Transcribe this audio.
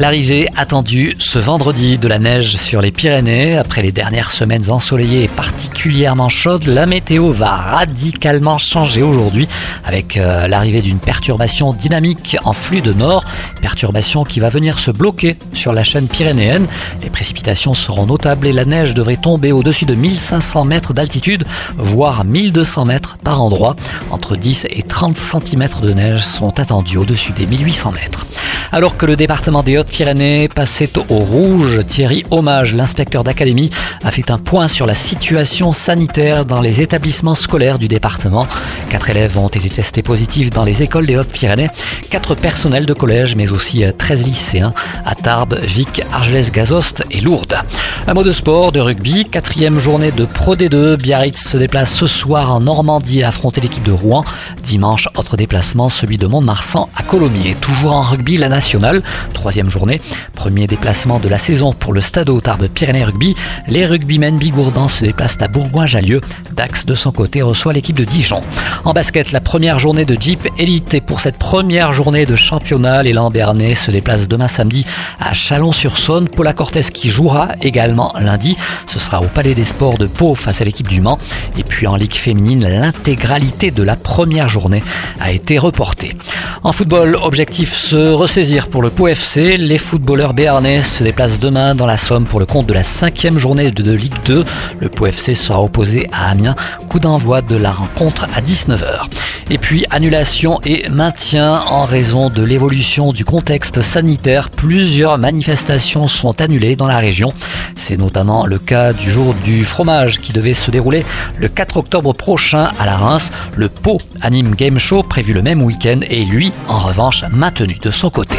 L'arrivée attendue ce vendredi de la neige sur les Pyrénées. Après les dernières semaines ensoleillées et particulièrement chaudes, la météo va radicalement changer aujourd'hui avec euh, l'arrivée d'une perturbation dynamique en flux de nord, perturbation qui va venir se bloquer sur la chaîne pyrénéenne. Les précipitations seront notables et la neige devrait tomber au-dessus de 1500 mètres d'altitude, voire 1200 mètres par endroit. Entre 10 et 30 cm de neige sont attendus au-dessus des 1800 mètres. Alors que le département des Hautes-Pyrénées passait au rouge, Thierry Hommage, l'inspecteur d'académie, a fait un point sur la situation sanitaire dans les établissements scolaires du département. Quatre élèves ont été testés positifs dans les écoles des Hautes-Pyrénées, quatre personnels de collège, mais aussi 13 lycéens à Tarbes, Vic, Argelès-Gazost et Lourdes. Un mot de sport, de rugby, quatrième journée de Pro D2. Biarritz se déplace ce soir en Normandie à affronter l'équipe de Rouen. Dimanche, autre déplacement, celui de Mont-de-Marsan à Colomiers. Toujours en rugby, la nationale, troisième journée. Premier déplacement de la saison pour le Stade Tarbes Pyrénées Rugby. Les rugbymen bigourdans se déplacent à Bourgoin-Jallieu. Dax, de son côté, reçoit l'équipe de Dijon. En basket, la première journée de Jeep Elite. Et pour cette première journée de championnat, l'élan Bernay se déplace demain samedi à Chalon-sur-Saône. Paula Cortez qui jouera également lundi. Ce sera au Palais des Sports de Pau face à l'équipe du Mans. Et puis en Ligue féminine, l'intégralité de la première journée a été reportée. En football, objectif se ressaisir pour le Pau FC. Les footballeurs béarnais se déplacent demain dans la Somme pour le compte de la cinquième journée de Ligue 2. Le Pau FC sera opposé à Amiens. Coup d'envoi de la rencontre à 19h. Et puis annulation et maintien en raison de l'évolution du contexte sanitaire. Plusieurs manifestations sont annulées dans la région. C'est notamment le cas du jour du fromage qui devait se dérouler le 4 octobre prochain à la Reims. Le Pau Anime Game Show prévu le même week-end et lui, en revanche, maintenu de son côté.